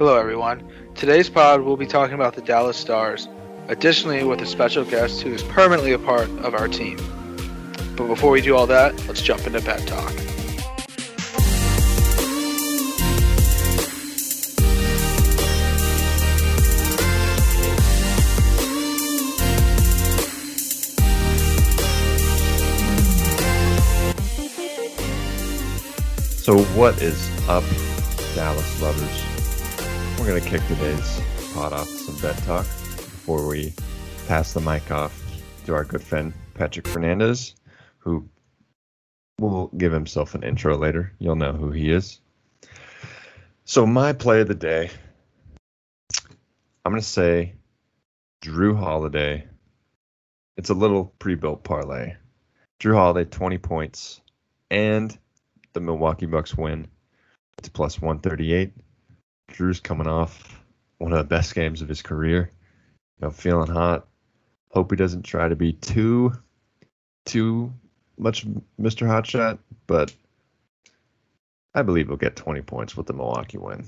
Hello, everyone. Today's pod, we'll be talking about the Dallas Stars, additionally, with a special guest who is permanently a part of our team. But before we do all that, let's jump into bet talk. So, what is up, Dallas lovers? We're going to kick today's pot off some bet talk before we pass the mic off to our good friend Patrick Fernandez, who will give himself an intro later. You'll know who he is. So, my play of the day, I'm going to say Jrue Holiday. It's a little pre built parlay. Jrue Holiday, 20 points, and the Milwaukee Bucks win. It's plus 138. Jrue's coming off one of the best games of his career. You know, feeling hot. Hope he doesn't try to be too, too much Mr. Hotshot, but I believe he'll get 20 points with the Milwaukee win.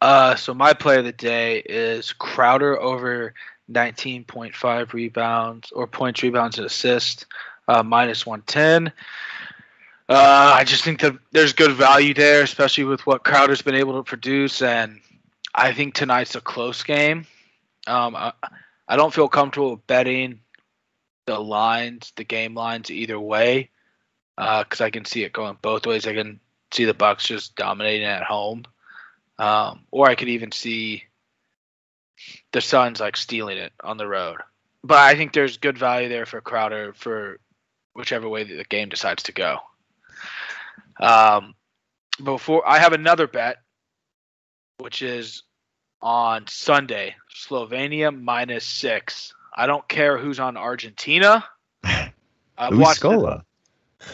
Uh, so my play of the day is Crowder over 19.5 rebounds or points, rebounds, and assists, uh, minus 110. Uh, I just think that there's good value there, especially with what Crowder's been able to produce, and I think tonight's a close game. Um, I, I don't feel comfortable betting the lines, the game lines, either way, because uh, I can see it going both ways. I can see the Bucks just dominating at home, um, or I could even see the Suns like stealing it on the road. But I think there's good value there for Crowder for whichever way the game decides to go. Um, before I have another bet, which is on Sunday, Slovenia minus six. I don't care who's on Argentina. I've watched. Enough,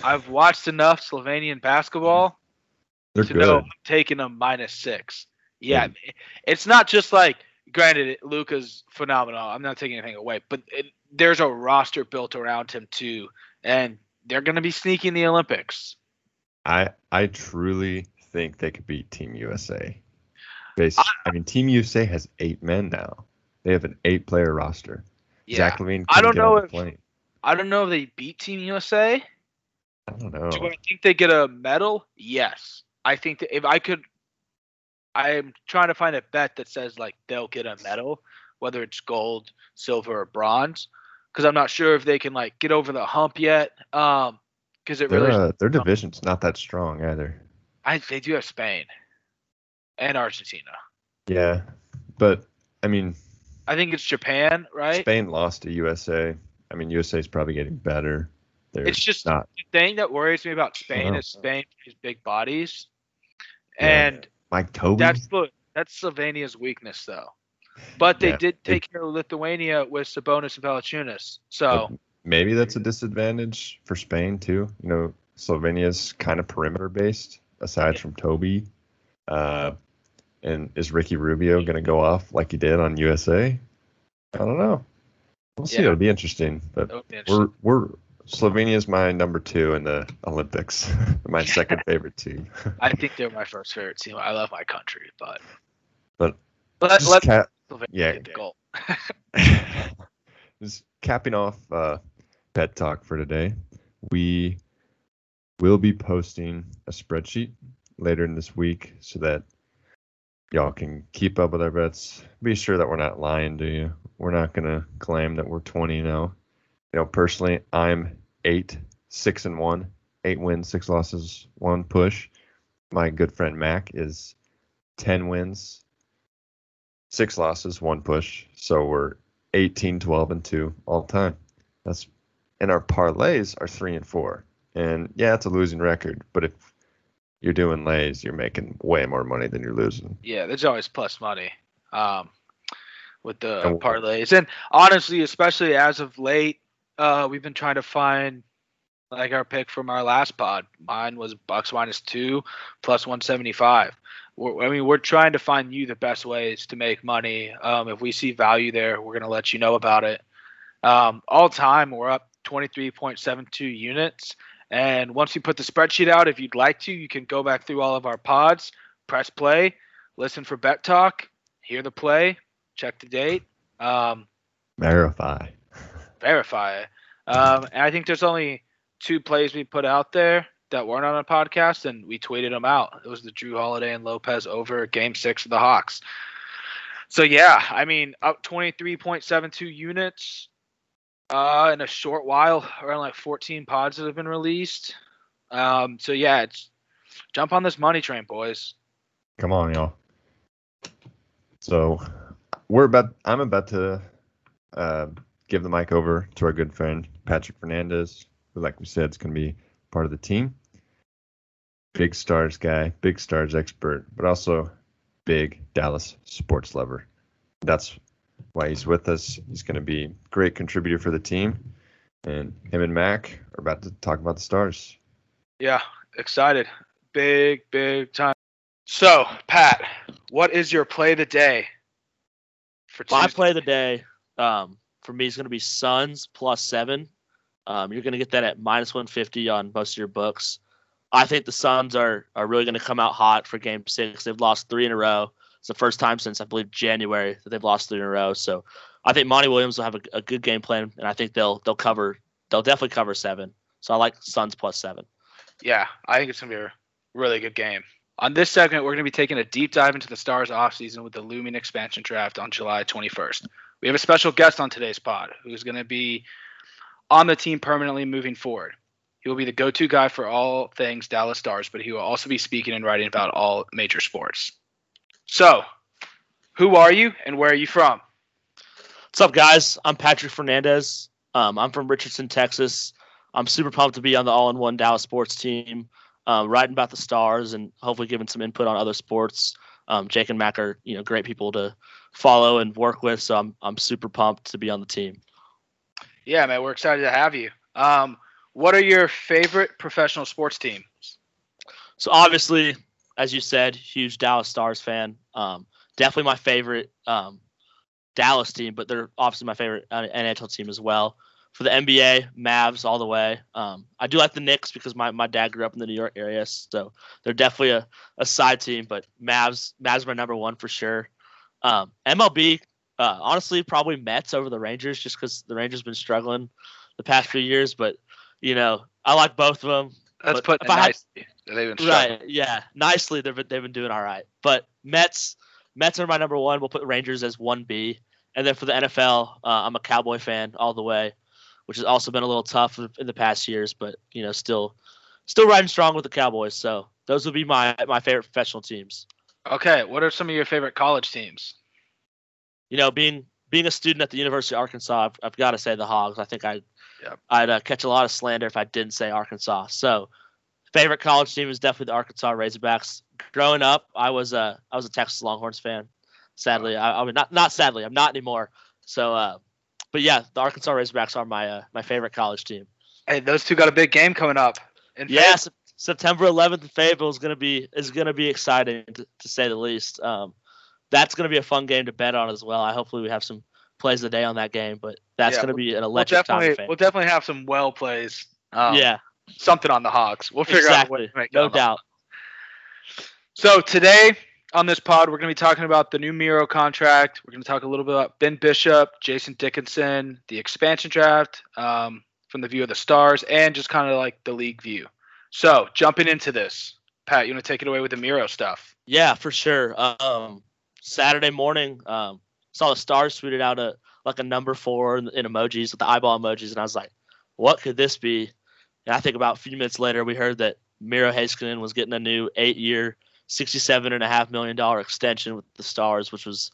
I've watched enough Slovenian basketball They're to good. know I'm taking them minus six. Yeah, it's not just like. Granted, Luka's phenomenal. I'm not taking anything away, but it, there's a roster built around him too, and they're going to be sneaking the Olympics. I I truly think they could beat Team USA. Based, I, I mean, Team USA has eight men now. They have an eight-player roster. Yeah. Zach LaVine. I don't know if I don't know if they beat Team USA. I don't know. Do I think they get a medal? Yes. I think that if I could, I am trying to find a bet that says like they'll get a medal, whether it's gold, silver, or bronze, because I'm not sure if they can like get over the hump yet. Um, because it their, really uh, their division's not that strong either. I they do have Spain and Argentina. Yeah, but I mean, I think it's Japan, right? Spain lost to USA. I mean, USA is probably getting better. They're it's just not. the thing that worries me about Spain is Spain is big bodies, yeah. and Mike Tobey. That's that's Slovenia's weakness, though. But they yeah, did take it, care of Lithuania with Sabonis and Valanciunas. So maybe that's a disadvantage for Spain too. You know, Slovenia's kind of perimeter based, aside yeah. from Tobey. Uh, and is Ricky Rubio going to go off like he did on USA? I don't know. We'll see. Yeah. It'll be interesting. But be interesting. we're we're Slovenia's my number two in the Olympics. my second favorite team. I think they're my first favorite team. I love my country, but but let, let ca- yeah. goal. just capping off uh, bet talk for today. We will be posting a spreadsheet later in this week so that y'all can keep up with our bets. Be sure that we're not lying to you. We're not going to claim that we're 20 now. Oh. You know, personally, I'm eight, six and one, eight wins, six losses, one push. My good friend Mac is 10 wins, six losses, one push. So we're 18, 12, and two all time. That's and our parlays are three and four. And yeah, it's a losing record, but if you're doing lays, you're making way more money than you're losing. Yeah, there's always plus money um, with the and, parlays, and honestly, especially as of late, uh, we've been trying to find like our pick from our last pod. Mine was Bucks minus two, plus one seventy five. I mean, we're trying to find you the best ways to make money. Um, if we see value there, we're gonna let you know about it. Um, all time, we're up 23.72 units. And once you put the spreadsheet out, if you'd like to, you can go back through all of our pods, press play, listen for bet talk, hear the play, check the date, um, Verify. verify. Um, and I think there's only two plays we put out there that weren't on a podcast, and we tweeted them out. It was the Jrue Holiday and Lopez over Game Six of the Hawks. So yeah, I mean, up 23.72 units uh, in a short while, around like 14 pods that have been released. Um, so yeah, it's jump on this money train, boys. Come on, y'all. So we're about. I'm about to uh, give the mic over to our good friend Patrick Fernandez, who, like we said, is going to be part of the team. Big stars guy, big stars expert, but also big Dallas sports lover. That's why he's with us. He's going to be a great contributor for the team. And him and Mac are about to talk about the stars. Yeah, excited. Big, big time. So, Pat, what is your play of the day for My play of the day um, for me is going to be Suns plus seven. Um, you're going to get that at minus 150 on most of your books. I think the Suns are are really going to come out hot for Game Six. They've lost three in a row. It's the first time since I believe January that they've lost three in a row. So I think Monty Williams will have a, a good game plan, and I think they'll they'll cover they'll definitely cover seven. So I like Suns plus seven. Yeah, I think it's to be a really good game. On this segment, we're going to be taking a deep dive into the Stars offseason with the looming expansion draft on July 21st. We have a special guest on today's pod who's going to be on the team permanently moving forward. He will be the go to guy for all things Dallas Stars, but he will also be speaking and writing about all major sports. So, who are you and where are you from? What's up, guys? I'm Patrick Fernandez. Um, I'm from Richardson, Texas. I'm super pumped to be on the all-in-one Dallas sports team, um, writing about the Stars and hopefully giving some input on other sports. Um, Jake and Mac are you know great people to follow and work with, so I'm I'm super pumped to be on the team. Yeah, man, we're excited to have you. Um, what are your favorite professional sports teams? So obviously, as you said, huge Dallas Stars fan. Um, definitely my favorite um, Dallas team, but they're obviously my favorite uh, NHL team as well. For the NBA, Mavs all the way. Um, I do like the Knicks because my, my dad grew up in the New York area, so they're definitely a, a side team. But Mavs, Mavs are my number one for sure. Um, MLB, uh, honestly, probably Mets over the Rangers, just because the Rangers been struggling the past few years. But you know, I like both of them. That's But putting it had- nicely. They've been struggling. Right. Yeah. Nicely, they've been, they've been doing all right. But Mets, Mets are my number one. We'll put Rangers as one B, and then for the NFL, uh, I'm a Cowboy fan all the way, which has also been a little tough in the past years, but you know, still, still riding strong with the Cowboys. So those would be my my favorite professional teams. Okay, what are some of your favorite college teams? You know, being being a student at the University of Arkansas, I've, I've got to say the Hogs. I think I, Yep. I'd uh, catch a lot of slander if I didn't say Arkansas. So, favorite college team is definitely the Arkansas Razorbacks. Growing up, I was a I was a Texas Longhorns fan. Sadly, I, I mean not not sadly, I'm not anymore. So, uh, but yeah, the Arkansas Razorbacks are my uh, my favorite college team. Hey, those two got a big game coming up. In Yeah, September 11th in Fayetteville is gonna be is gonna be exciting to, to say the least. Um, that's gonna be a fun game to bet on as well. I hopefully we have some plays of the day on that game, but that's Yeah, gonna be an we'll electric time. definitely we'll definitely have some well plays. Um, yeah, something on the Hawks. We'll figure out what to make No doubt. So today on this pod, we're going to be talking about the new Miro contract. We're going to talk a little bit about Ben Bishop, Jason Dickinson, the expansion draft um, from the view of the Stars, and just kind of like the league view. So jumping into this, Pat, you want to take it away with the Miro stuff? Yeah, for sure. Um, Saturday morning, um, saw the Stars tweeted out a like a number four in, in emojis with the eyeball emojis, and I was like, "What could this be?" And I think about a few minutes later, we heard that Miro Heiskanen was getting a new and a half million dollar extension with the Stars, which was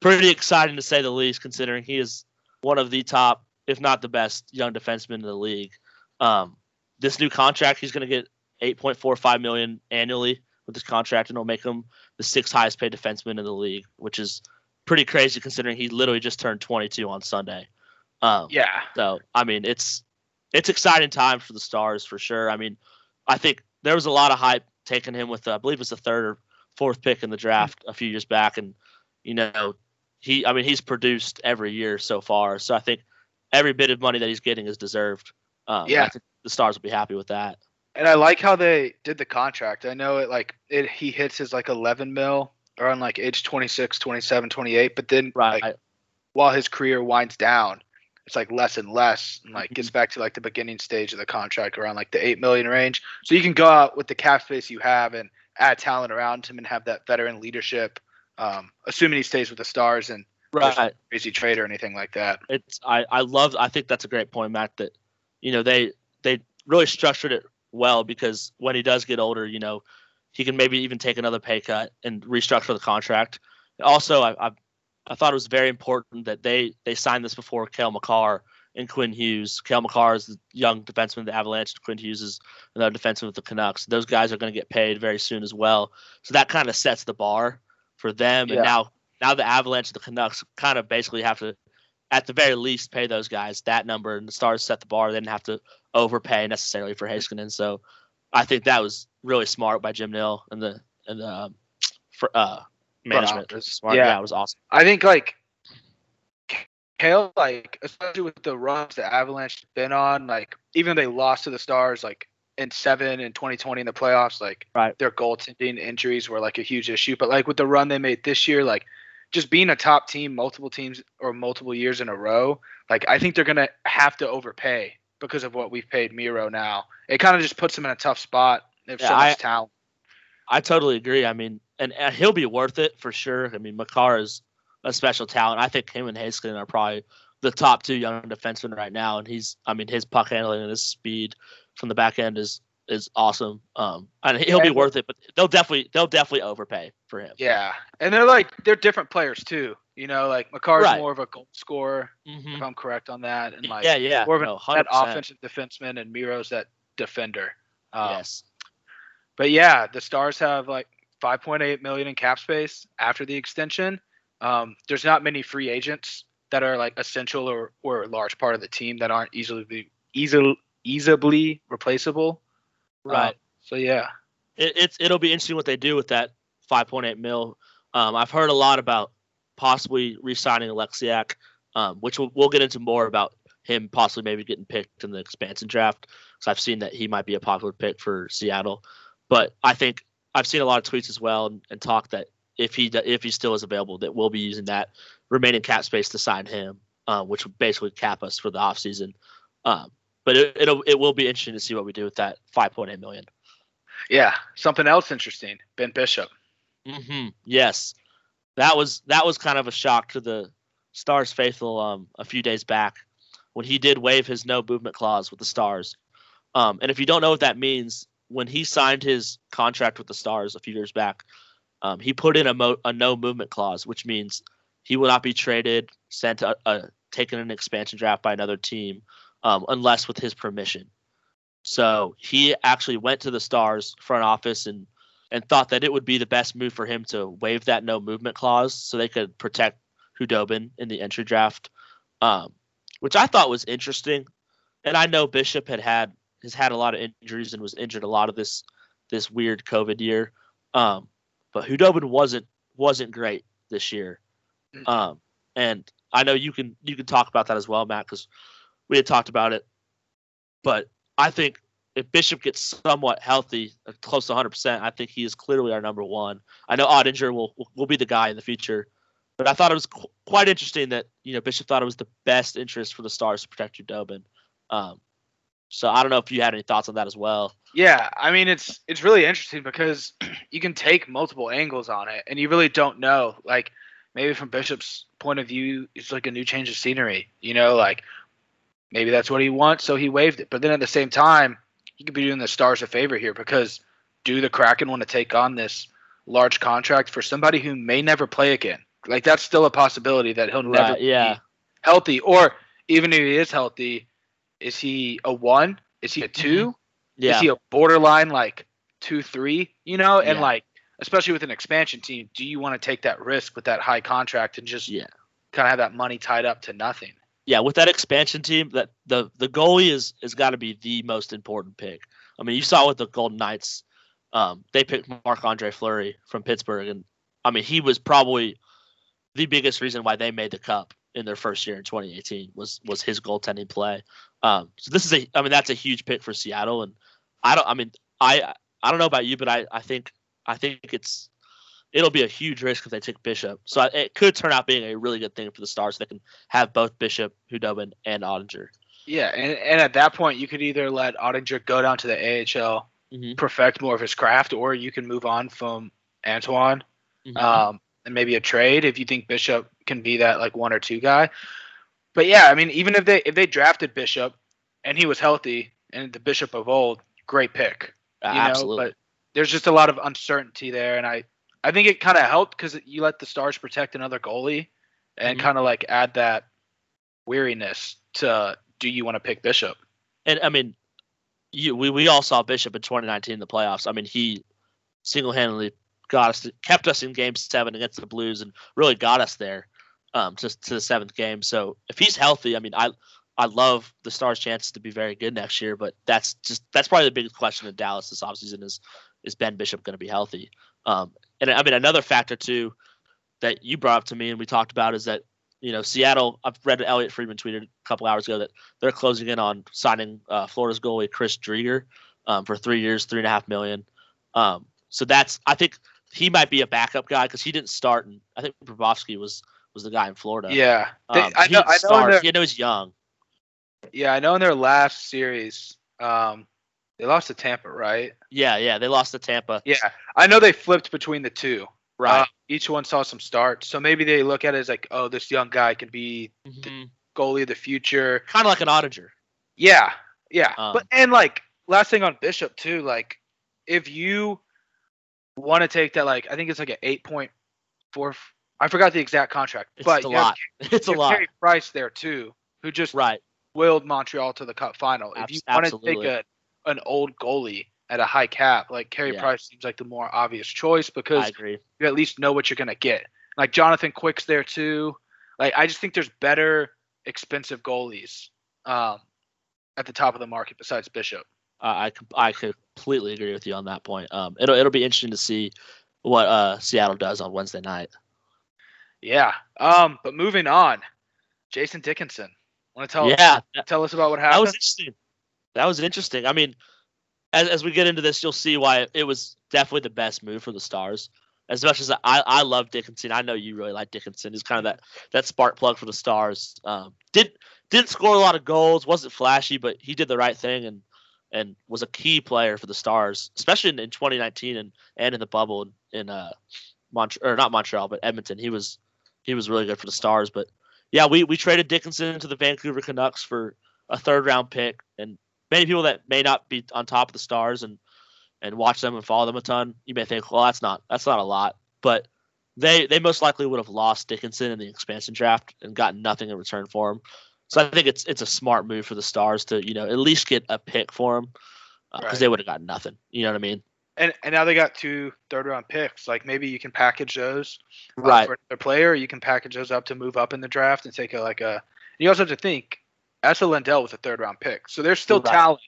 pretty exciting to say the least, considering he is one of the top, if not the best, young defensemen in the league. Um, this new contract, he's going to get 8.45 million annually with this contract, and it'll make him the sixth highest paid defenseman in the league, which is pretty crazy considering he literally just turned 22 on Sunday. Um, Yeah. so I mean, it's it's exciting times for the Stars for sure. I mean, I think there was a lot of hype taking him with, uh, I believe it's the third or fourth pick in the draft a few years back, and you know, he, I mean, he's produced every year so far. So I think every bit of money that he's getting is deserved. Um, Yeah. I think the Stars will be happy with that. And I like how they did the contract. I know it like it he hits his like 11 mil around like age 26, 27, 28. But then Right. like, while his career winds down, it's like less and less, and like gets back to like the beginning stage of the contract around like the eight million range. So you can go out with the cap space you have and add talent around him and have that veteran leadership. Um, assuming he stays with the Stars and right. crazy trade or anything like that. it's I I love I think that's a great point, Matt. That you know they they really structured it well because when he does get older, you know, he can maybe even take another pay cut and restructure the contract. Also, I I, I thought it was very important that they they signed this before Cale Makar and Quinn Hughes. Cale Makar is the young defenseman of the Avalanche. and Quinn Hughes is another defenseman with the Canucks. Those guys are going to get paid very soon as well. So that kind of sets the bar for them. Yeah. And now now the Avalanche and the Canucks kind of basically have to at the very least pay those guys that number and the stars set the bar they didn't have to overpay necessarily for Heiskanen so I think that was really smart by Jim Nill and the and the um, for, uh, Uh, management office. was smart Yeah. yeah. it was awesome I think like Cale, like especially with the runs the Avalanche have been on, like even though they lost to the Stars, like in seven and 2020 in the playoffs, like Right. their goaltending injuries were like a huge issue. But like with the run they made this year, like just being a top team, multiple teams or multiple years in a row, like I think they're gonna have to overpay because of what we've paid Miro now. It kind of just puts them in a tough spot. They have so Yeah, much I- talent. I totally agree. I mean and, and he'll be worth it for sure. I mean Makar is a special talent. I think him and Heiskanen are probably the top two young defensemen right now and he's I mean his puck handling and his speed from the back end is is awesome. Um and he'll be worth it but they'll definitely they'll definitely overpay for him. Yeah, and they're like they're different players too. You know, like Makar's Right. more of a goal scorer, Mhm. if I'm correct on that, and like yeah yeah. more of an, no, that offensive defenseman, and Miro's that defender. Um, yes But yeah, the Stars have like 5.8 million in cap space after the extension. Um, there's not many free agents that are like essential or, or a large part of the team that aren't easily easily easily replaceable. right Um, so yeah, it, it's it'll be interesting what they do with that 5.8 mil. Um, I've heard a lot about possibly re-signing Oleksiak, um, which we'll, we'll get into more about him possibly maybe getting picked in the expansion draft. So I've seen that he might be a popular pick for Seattle, but I think I've seen a lot of tweets as well and, and talk that if he if he still is available, that we'll be using that remaining cap space to sign him, uh, which would basically cap us for the offseason. Um, but it, it'll it will be interesting to see what we do with that 5.8 million. yeah. Something else interesting, Ben Bishop. hmm Yes, that was that was kind of a shock to the Stars faithful um, a few days back when he did waive his no movement clause with the Stars. Um, and if you don't know what that means, when he signed his contract with the Stars a few years back, um, he put in a, mo- a no movement clause, which means he will not be traded, sent, a, a, taken an expansion draft by another team, um, unless with his permission. So he actually went to the Stars front office and and thought that it would be the best move for him to waive that no movement clause so they could protect Khudobin in the entry draft, um, which I thought was interesting. And I know Bishop had had has had a lot of injuries and was injured a lot of this this weird COVID year, um, but Khudobin wasn't wasn't great this year. Mhm. Um, and I know you can you can talk about that as well, Matt, because we had talked about it. But I think if Bishop gets somewhat healthy, uh, close to 100%, I think he is clearly our number one. I know Oettinger will, will will be the guy in the future, but I thought it was qu- quite interesting that you know Bishop thought it was the best interest for the Stars to protect Khudobin. Um, so I don't know if you had any thoughts on that as well. Yeah, I mean it's it's really interesting because you can take multiple angles on it, and you really don't know. Like maybe from Bishop's point of view, it's like a new change of scenery. You know, like maybe that's what he wants, so he waived it. But then at the same time, he could be doing the Stars a favor here because do the Kraken want to take on this large contract for somebody who may never play again? Like that's still a possibility that he'll never Right, yeah. be healthy, or even if he is healthy, is he a one? Is he a 2 Yeah, is he a borderline like two three you know and Yeah. like especially with an expansion team do you want to take that risk with that high contract and just Yeah. kind of have that money tied up to nothing yeah. With that expansion team, that the the goalie is is got to be the most important pick. I mean, you saw with the Golden Knights, um, they picked Marc Andre Fleury from Pittsburgh, and I mean, he was probably the biggest reason why they made the cup in their first year in 2018 was was his goaltending play. Um, so this is a, I mean, that's a huge pick for Seattle, and I don't, I mean, I I don't know about you, but I I think I think it's it'll be a huge risk if they take Bishop. So it could turn out being a really good thing for the Stars. They can have both Bishop, Khudobin, and Oettinger. Yeah, and, and at that point, you could either let Oettinger go down to the AHL, mm-hmm. perfect more of his craft, or you can move on from Antoine, Mhm. um, and maybe a trade if you think Bishop can be that like one or two guy. But yeah, I mean, even if they if they drafted Bishop and he was healthy and the Bishop of old, great pick. Uh, you know, Absolutely. but there's just a lot of uncertainty there, and I I think it kind of helped because you let the Stars protect another goalie, and Mhm. kind of like add that weariness to do you want to pick Bishop? and I mean, you we, we all saw Bishop in 2019 in the playoffs. I mean, he single handedly got us, kept us in Game Seven against the Blues, and really got us there, um, just to the seventh game. So if he's healthy, I mean, I I love the Stars' chances to be very good next year, but that's just that's probably the biggest question in Dallas this offseason is is Ben Bishop going to be healthy? Um, and I mean, another factor too that you brought up to me and we talked about is that you know Seattle. I've read Elliotte Friedman tweeted a couple hours ago that they're closing in on signing uh, Florida's goalie Chris Driedger um, for three years, three and a half million. Um, so that's I think he might be a backup guy because he didn't start, and I think Bobrovsky was was the guy in Florida. Yeah, they, Um, I know. I know. Their, You know he's young. yeah, I know. In their last series, um, they lost to Tampa, right? Yeah, yeah. They lost to Tampa. Yeah, I know they flipped between the two. Right. Uh, each one saw some starts, so maybe they look at it as like, oh, this young guy could be Mhm. goalie of the future. Kind of like an Oettinger. Yeah, yeah. Um, but and like last thing on Bishop too, like if you want to take that, like I think it's like an eight point four. I forgot the exact contract, It's but a you have- lot. It's a lot. Carey Price there too, who just Right. willed Montreal to the Cup final. if you want to take a an old goalie at a high cap, like Carey Yeah. Price seems like the more obvious choice because you at least know what you're gonna get. Like Jonathan Quick's there too. Like I just think there's better expensive goalies um, at the top of the market besides Bishop. Uh, I I completely agree with you on that point. Um, it'll it'll be interesting to see what uh Seattle does on Wednesday night. Yeah. Um. But moving on, Jason Dickinson. Want to tell yeah, that, tell us about what happened? that was interesting. That was interesting. I mean, as as we get into this, you'll see why it was definitely the best move for the Stars. As much as I I love Dickinson, I know you really like Dickinson. He's kind of that that spark plug for the Stars. Um, did didn't score a lot of goals, wasn't flashy, but he did the right thing and and was a key player for the Stars, especially in, in 2019 and and in the bubble in, in uh Montreal or not Montreal, but Edmonton. He was he was really good for the Stars. But yeah, we we traded Dickinson to the Vancouver Canucks for a third round pick, and many people that may not be on top of the Stars and and watch them and follow them a ton, you may think, well, that's not that's not a lot, but they they most likely would have lost Dickinson in the expansion draft and gotten nothing in return for him. So I think it's it's a smart move for the Stars to you know at least get a pick for him uh, because Right. they would have gotten nothing. You know what I mean? And and now they got two third round picks. Like maybe you can package those Right. for their player. Or you can package those up to move up in the draft and take a like a. You also have to think, Esa Lindell was a third round pick, so there's still Right. talent.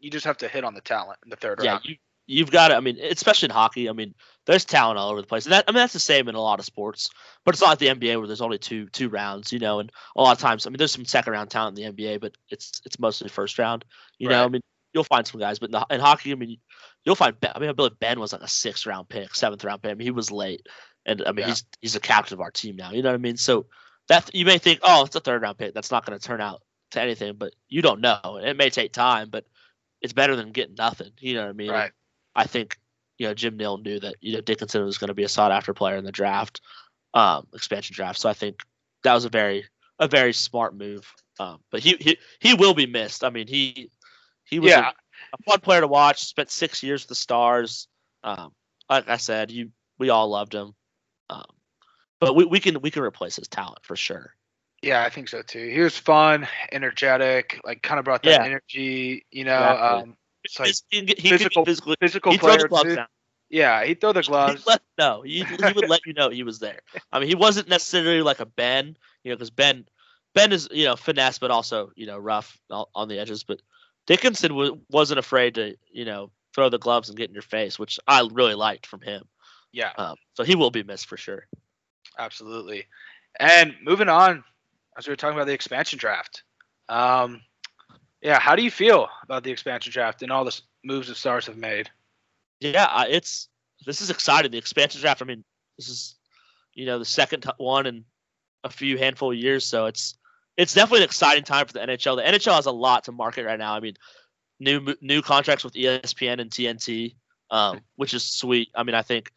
You just have to hit on the talent in the third Yeah, round. you you've got to. I mean, especially in hockey. I mean, there's talent all over the place, and that I mean that's the same in a lot of sports. But it's not like the NBA where there's only two two rounds, you know. And a lot of times, I mean, there's some second round talent in the NBA, but it's it's mostly first round. You know, I mean, you'll find some guys, but in, the, in hockey, I mean, you'll find. Ben, I mean, I believe Ben was like a sixth round pick, seventh round pick. I mean, he was late, and I mean, Yeah. he's he's a captain of our team now. You know what I mean? So that you may think, oh, it's a third round pick. That's not going to turn out to anything, but you don't know. It may take time, but it's better than getting nothing. You know what I mean? Right. I think you know Jim Nill knew that you know Dickinson was going to be a sought after player in the draft, um, expansion draft. So I think that was a very a very smart move. Um, but he, he he will be missed. I mean he he was Yeah. A, fun player to watch. Spent six years with the Stars. Um, like I said, you we all loved him. Um, but we, we can we can replace his talent for sure. Yeah, I think so too. He was fun, energetic, like kind of brought that Yeah. energy. You know, Exactly. um, it's like he, he physical- physically. physical He'd player too. down. Yeah, he'd throw the gloves. let no. He, he would let you know he was there. I mean, he wasn't necessarily like a Ben, you know, because Ben Ben is you know finesse, but also you know rough on the edges. But Dickinson w- wasn't afraid to you know throw the gloves and get in your face, which I really liked from him. Yeah, Um, so he will be missed for sure. absolutely. And moving on, as we were talking about the expansion draft. Um, yeah, how do you feel about the expansion draft and all the moves the Stars have made? Yeah, it's this is exciting. The expansion draft. I mean, This is, you know, the second one in a few handful of years. So it's it's definitely an exciting time for the NHL. The NHL has a lot to market right now. I mean, new new contracts with ESPN and TNT, um, which is sweet. I mean, I think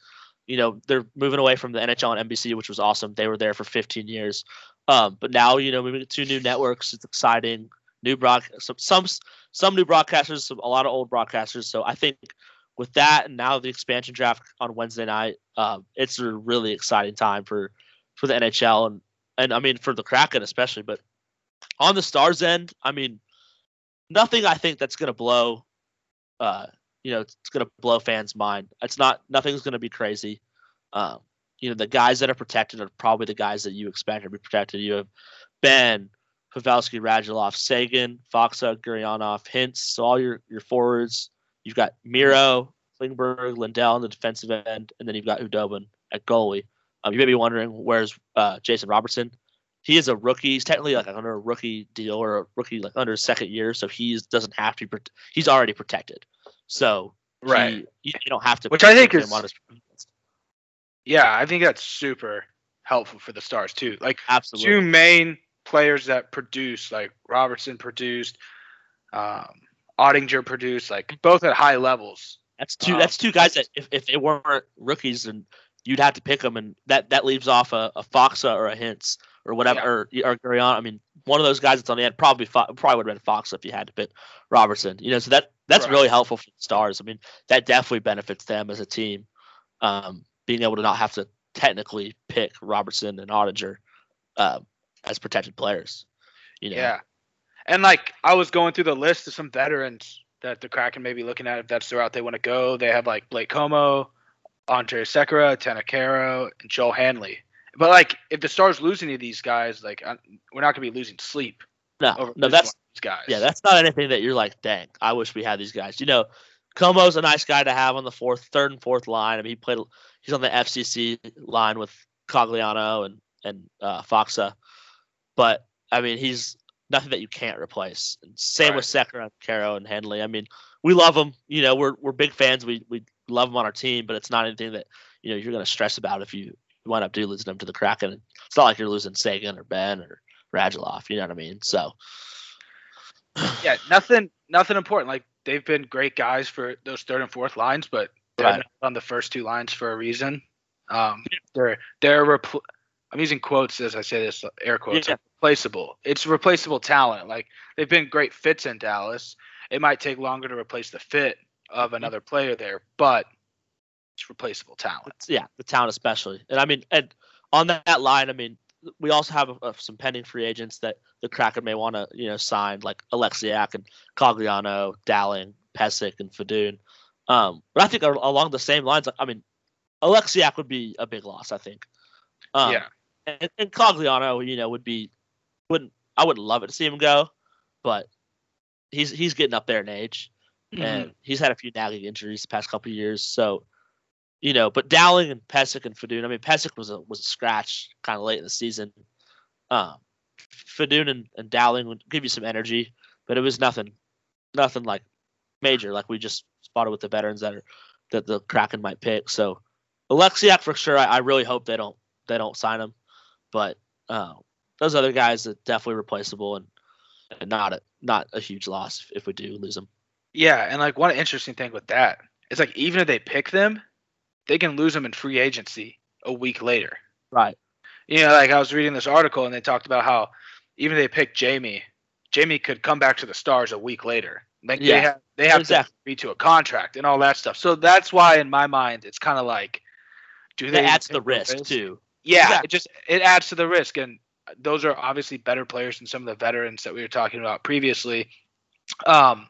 you know they're moving away from the NHL and NBC, which was awesome. They were there for 15 years, um, but now you know moving to two new networks. It's exciting. New broad some some some new broadcasters, some, a lot of old broadcasters. So I think with that and now the expansion draft on Wednesday night, um, it's a really exciting time for for the NHL and and I mean for the Kraken especially. But on the Stars end, I mean nothing I think that's gonna blow uh you know it's gonna blow fans' mind. It's not nothing's gonna be crazy. Um, you know the guys that are protected are probably the guys that you expect to be protected. You have Ben, Pavelski, Radulov, Seguin, Faksa, Gurianov, Hintz. So all your your forwards. You've got Miro, Klingberg, Lindell on the defensive end, and then you've got Khudobin at goalie. Um, you may be wondering where's uh, Jason Robertson. He is a rookie. He's technically like under a rookie deal or a rookie like under second year, so he doesn't have to. Be, he's already protected, so Right. he, you, don't have to. Which I think him is- his- Yeah, I think that's super helpful for the Stars too. Like absolutely two main players that produce, like Robertson produced, um, Oettinger produced, like both at high levels. That's two. Um, that's two guys that if, if they weren't rookies, then you'd have to pick them, and that that leaves off a, a Faksa or a Hintz or whatever Yeah. or or Gurion. I mean, one of those guys that's on the end probably Fo- probably would have been Fox if you had to pick Robertson. You know, so that that's Right. really helpful for the Stars. I mean, that definitely benefits them as a team, um, being able to not have to technically pick Robertson and Oettinger uh, as protected players. You know, Yeah. And like I was going through the list of some veterans that the Kraken may be looking at if that's the route they want to go. They have like Blake Comeau, Andrej Sekera, Tanner Kero, and Joel Hanley. But like if the Stars lose any of these guys, like I, we're not gonna be losing sleep no, over no, that's these guys. Yeah, that's not anything that you're like, dang, I wish we had these guys. You know, Comeau's a nice guy to have on the fourth, third, and fourth line. I mean, he played. He's on the FCC line with Cogliano and and uh, Faksa, but I mean, he's nothing that you can't replace. And same with Sekera, and Kero, and Hanley. I mean, we love them. You know, we're we're big fans. We we love them on our team, but it's not anything that you know you're going to stress about if you wind up do losing them to the Kraken. It's not like you're losing Seguin or Ben or Radulov. You know what I mean? So. yeah, nothing nothing important. Like they've been great guys for those third and fourth lines, but they're Right. not on the first two lines for a reason. Um, they're they're repl- I'm using quotes as I say this, air quotes. Yeah. Replaceable. It's replaceable talent. Like they've been great fits in Dallas. It might take longer to replace the fit of another player there, but replaceable talent. Yeah, the town especially. And I mean, and on that, that line, I mean, we also have uh, some pending free agents that the Kraken may want to, you know, sign, like Oleksiak and Cogliano, Dowling, Pysyk, and Fedun. Um, but I think along the same lines, I mean, Oleksiak would be a big loss. I think. Um, yeah. and, and Cogliano, you know, would be wouldn't I wouldn't love it to see him go, but he's he's getting up there in age, Mm-hmm. and he's had a few nagging injuries the past couple of years. So, you know, but Dowling and Pysyk and Fedun. I mean, Pysyk was a was a scratch kind of late in the season. Um, Fedun and, and Dowling would give you some energy, but it was nothing, nothing like major like we just spotted with the veterans that are that the Kraken might pick. So, Oleksiak for sure. I, I really hope they don't they don't sign him, but uh, those other guys are definitely replaceable and, and not a not a huge loss if, if we do lose them. Yeah, and like one interesting thing with that, it's like even if they pick them, they can lose them in free agency a week later. Right. You know, like I was reading this article and they talked about how even if they pick Jamie, Jamie could come back to the Stars a week later. Like they have they have exactly. to agree to a contract and all that stuff. So that's why in my mind it's kind of like do they That adds to the take risk too. Yeah, Exactly. it just it adds to the risk and those are obviously better players than some of the veterans that we were talking about previously. Um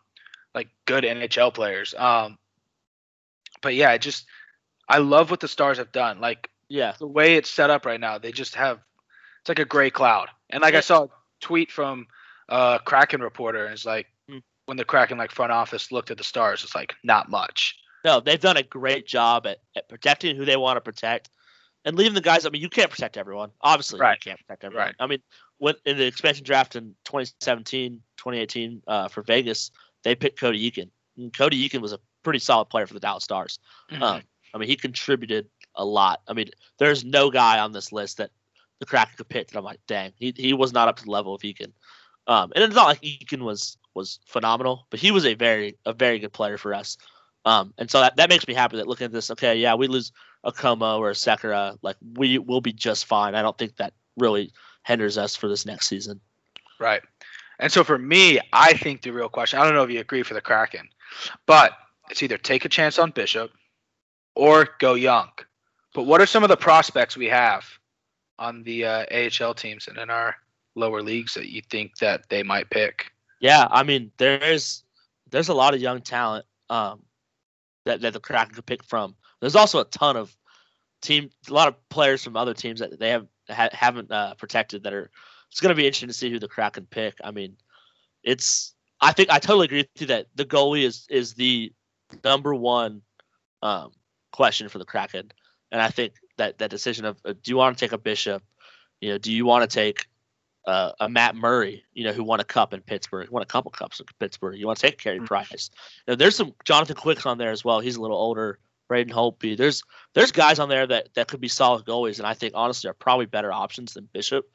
like good NHL players. Um but yeah, it just I love what the Stars have done. Like Yeah. the way it's set up right now, they just have it's like a gray cloud. And like I saw a tweet from uh Kraken reporter, and it's like Mm. when the Kraken like front office looked at the Stars, it's like not much. No, they've done a great job at, at protecting who they want to protect and leaving the guys. I mean, you can't protect everyone. Obviously, Right. you can't protect everyone. Right. I mean, when in the expansion draft in 2017, 2018 uh, for Vegas, they picked Cody Eakin. And Cody Eakin was a pretty solid player for the Dallas Stars. Mm-hmm. Um, I mean, he contributed a lot. I mean, there's no guy on this list that the Kraken could pick that I'm like, dang, he he was not up to the level of Eakin. Um, and it's not like Eakin was was phenomenal, but he was a very a very good player for us. Um, and so that, that makes me happy that looking at this, okay, yeah, we lose a Comeau or a Sekera, like we will be just fine. I don't think that really hinders us for this next season. Right. And so for me, I think the real question, I don't know if you agree for the Kraken, but it's either take a chance on Bishop or go young. But what are some of the prospects we have on the uh, AHL teams and in our lower leagues that you think that they might pick? Yeah, I mean, there's there's a lot of young talent um, that that the Kraken could pick from. There's also a ton of team, a lot of players from other teams that they have ha- haven't uh, protected that are. It's going to be interesting to see who the Kraken pick. I mean, it's. I think I totally agree with you that the goalie is is the number one um, question for the Kraken, and I think that that decision of uh, do you want to take a Bishop, you know, do you want to take uh, a Matt Murray, you know, who won a cup in Pittsburgh, won a couple cups in Pittsburgh. You want to take Carey Mm-hmm. Price. Now, there's some Jonathan Quicks on there as well. He's a little older. Braden Holtby. There's there's guys on there that that could be solid goalies, and I think honestly are probably better options than Bishop.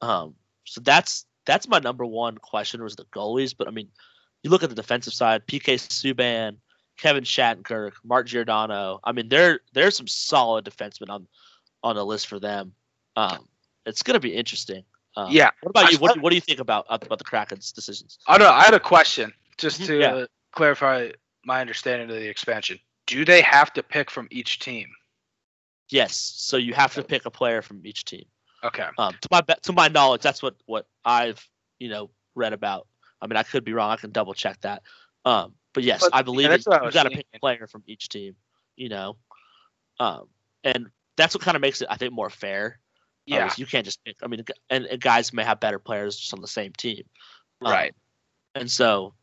Um, so that's that's my number one question was the goalies. But I mean, you look at the defensive side: PK Subban, Kevin Shattenkirk, Mark Giordano. I mean, there there's some solid defensemen on on the list for them. Um, it's going to be interesting. Um, Yeah. What about you? What, what do you think about about the Kraken's decisions? I don't know. I had a question just Mhm, to yeah. uh, clarify my understanding of the expansion. Do they have to pick from each team? Yes. So you have to pick a player from each team. Okay. Um, to my to my knowledge, that's what what I've you know read about. I mean, I could be wrong. I can double check that. Um, but yes, But, I believe that's that you got to pick a player from each team. You know, um, and that's what kind of makes it, I think, more fair. uh, Yeah. is you can't just pick. I mean, and, and guys may have better players just on the same team. Um, Right. And so,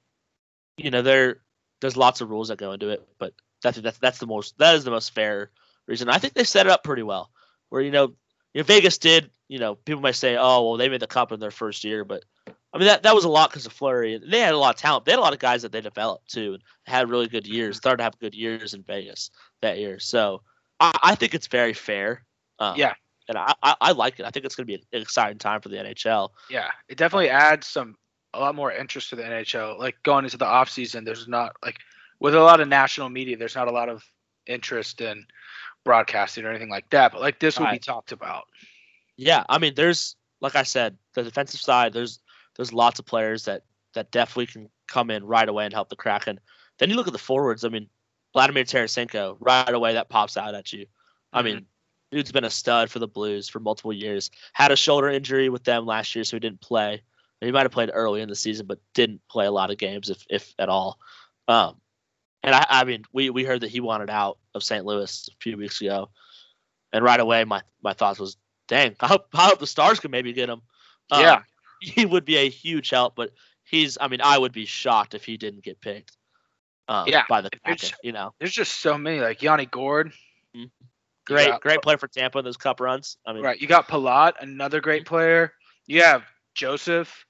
you know, there there's lots of rules that go into it, but that's that's that's the most that is the most fair reason. I think they set it up pretty well. Where you know, you know Vegas did. You know, people might say, oh well, they made the cup in their first year, but I mean that that was a lot because of Fleury. They had a lot of talent. They had a lot of guys that they developed too, and had really good years. Started to have good years in Vegas that year. So I, I think it's very fair. Um, Yeah. And I, I, I like it. I think it's going to be an exciting time for the NHL. Yeah. It definitely adds some a lot more interest to the NHL. Like going into the off season, there's not like with a lot of national media, there's not a lot of interest in broadcasting or anything like that. But like this will be talked about. Yeah, I mean, there's like I said, the defensive side. There's there's lots of players that that definitely can come in right away and help the Kraken. Then you look at the forwards. I mean, Vladimir Tarasenko right away that pops out at you. I mean, dude's been a stud for the Blues for multiple years. Had a shoulder injury with them last year, so he didn't play. He might have played early in the season, but didn't play a lot of games, if if at all. Um, and I, I mean, we we heard that he wanted out of St. Louis a few weeks ago, and right away my my thoughts was, dang, I hope I hope the Stars can maybe get him. Um, Yeah. He would be a huge help, but he's. I mean, I would be shocked if he didn't get picked. Um, Yeah, by the you know, There's just so many like Yanni Gourde. great, got- great player for Tampa in those cup runs. I mean, Right. You got Palat, another great player. You have Joseph,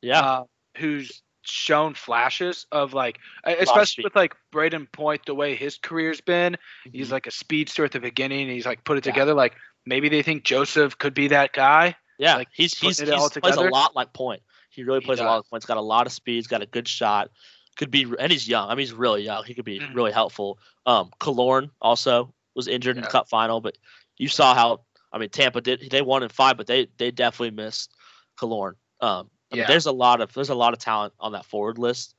yeah, uh, who's shown flashes of like, especially with like Brayden Point, the way his career's been. He's Mhm. like a speedster at the beginning. And he's like put it Yeah. together. Like maybe they think Joseph could be that guy. Yeah. like, he's he's, he's plays a lot like Point. He really He plays a lot of points. Got a lot of speed. He's got a good shot. Could be, and he's young. I mean, he's really young. He could be Mhm. really helpful. Um, Killorn also was injured in the cup final, but you saw how. I mean, Tampa did. They won in five, but they they definitely missed Killorn. Um, I mean, Yeah. there's a lot of there's a lot of talent on that forward list.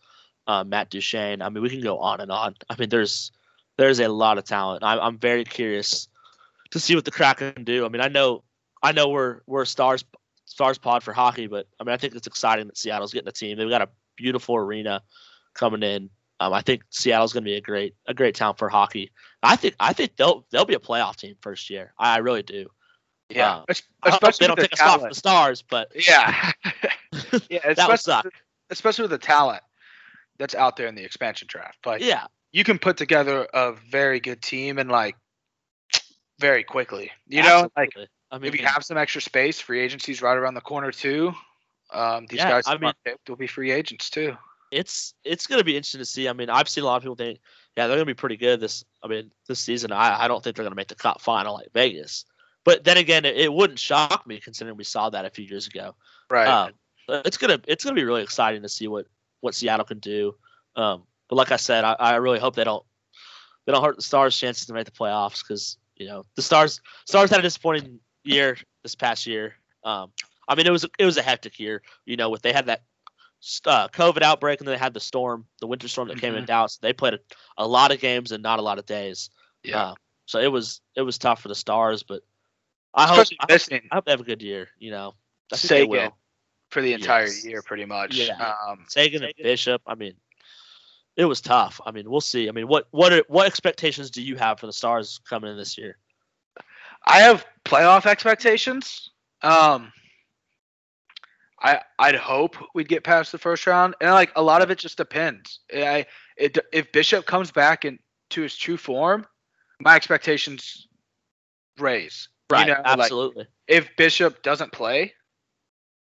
Uh, Matt Duchene. I mean, we can go on and on. I mean, there's there's a lot of talent. I'm I'm very curious to see what the Kraken do. I mean, I know I know we're we're stars stars pod for hockey, but I mean, I think it's exciting that Seattle's getting a team. They've got a beautiful arena coming in. Um, I think Seattle's going to be a great a great town for hockey. I think I think they'll they'll be a playoff team first year. I, I really do. Yeah. Uh, Es- I especially they don't with the take a spot from talent. the Stars, but Yeah. yeah. would Especially, especially with the talent that's out there in the expansion draft. Like yeah, you can put together a very good team and like very quickly. You know, like absolutely. I mean, if you have some extra space, free agency's right around the corner too. Um, these Yeah, guys I mean- picked will be free agents too. it's it's going to be interesting to see. I mean, I've seen a lot of people think yeah, they're gonna be pretty good this. I mean, this season, I, I don't think they're gonna make the cup final like Vegas. But then again, it, it wouldn't shock me considering we saw that a few years ago. Right. Um, it's gonna it's gonna be really exciting to see what what Seattle can do. Um, but like I said, I, I really hope they don't they don't hurt the Stars' chances to make the playoffs because you know the Stars Stars had a disappointing year this past year. Um, I mean it was it was a hectic year. You know, with they had that uh, COVID outbreak and then they had the storm, the winter storm that came in Mhm. Dallas. They played a, a lot of games and not a lot of days. yeah. Uh, so it was it was tough for the Stars, but I hope, I hope I hope they have a good year. You know, I Seguin for the entire Yes. year, pretty much. Yeah. Um, Seguin and Bishop. I mean, it was tough. I mean, we'll see. I mean, what what are, what expectations do you have for the Stars coming in this year? I have playoff expectations. Um, I I'd hope we'd get past the first round, and like a lot of it just depends. I it, if Bishop comes back into his true form, my expectations raise. Right. You know, like absolutely. if Bishop doesn't play,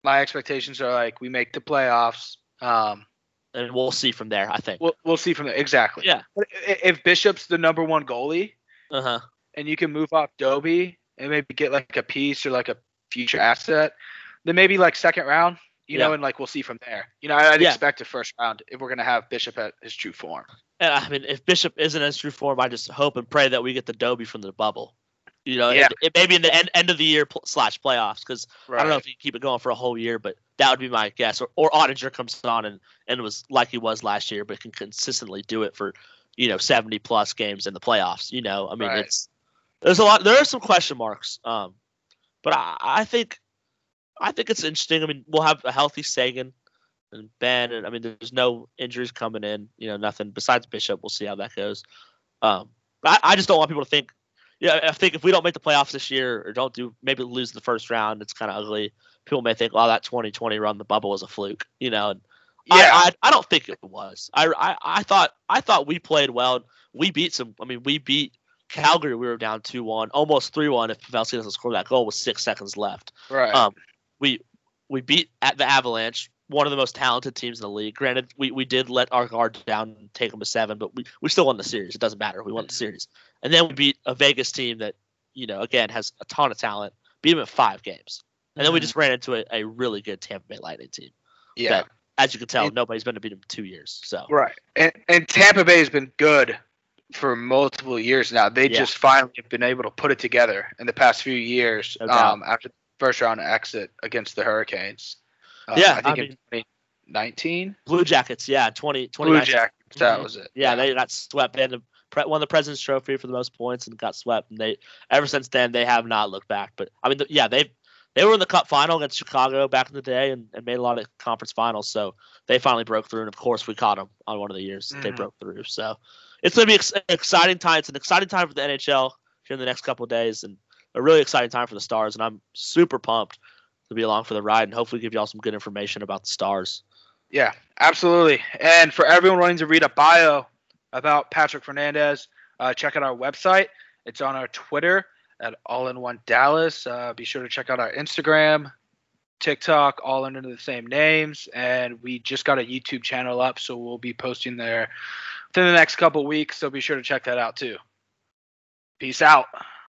my expectations are like we make the playoffs. Um, and we'll see from there. I think. we'll we'll see from there exactly. Yeah. But if Bishop's the number one goalie, Uh huh. And you can move off Doby and maybe get like a piece or like a future asset, then maybe like second round, you know, and like we'll see from there. You know, I'd Yeah. expect a first round if we're gonna have Bishop at his true form. And I mean, if Bishop isn't in his true form, I just hope and pray that we get the Dobie from the bubble. You know, Yeah. it, it maybe in the end, end of the year pl- slash playoffs because Right. I don't know if you keep it going for a whole year, but that would be my guess. Or or Oettinger comes on and and was like he was last year, but can consistently do it for you know seventy plus games in the playoffs. You know, I mean, Right. it's there's a lot. There are some question marks. Um, but I, I think I think it's interesting. I mean, we'll have a healthy Seguin and Benn, and I mean, there's no injuries coming in. You know, nothing besides Bishop. We'll see how that goes. Um, but I, I just don't want people to think. Yeah, I think if we don't make the playoffs this year or don't do maybe lose the first round, it's kind of ugly. People may think, "Oh, that 2020 run the bubble was a fluke," you know. And Yeah. I, I, I don't think it was. I, I, I thought I thought we played well. We beat some. I mean, we beat Calgary. We were down two one, almost three one. If Pavelski doesn't score that goal with six seconds left, right. um, we we beat at the Avalanche, one of the most talented teams in the league. Granted, we, we did let our guard down and take them to seven, but we, we still won the series. It doesn't matter. We won the series, and then we beat a Vegas team that you know again has a ton of talent. Beat them in five games, and then we Mhm. just ran into a, a really good Tampa Bay Lightning team. yeah. that- As you can tell, It- nobody's been to beat them in two years. So Right. And and Tampa Bay has been good for multiple years now. They Yeah. just finally have been able to put it together in the past few years doubt. um, after the first round exit against the Hurricanes. Uh, Yeah, I think I in mean- 2019. Blue Jackets, yeah, 20, Blue 2019. Jackets, that Mhm. was it. Yeah, they got swept. They pre- won the President's Trophy for the most points and got swept. And they ever since then they have not looked back. But I mean, yeah, they they were in the Cup final against Chicago back in the day and, and made a lot of conference finals. So they finally broke through. And of course, we caught them on one of the years that they broke through. So it's gonna be ex- an exciting time. It's an exciting time for the NHL here in the next couple days, and a really exciting time for the Stars. And I'm super pumped to be along for the ride and hopefully give y'all some good information about the Stars. Yeah, absolutely. And for everyone wanting to read a bio about Patrick Fernandez, uh, check out our website. It's on our Twitter at All in One Dallas. Uh, be sure to check out our Instagram, TikTok, all under the same names. And we just got a YouTube channel up, so we'll be posting there within the next couple weeks. So be sure to check that out too. Peace out.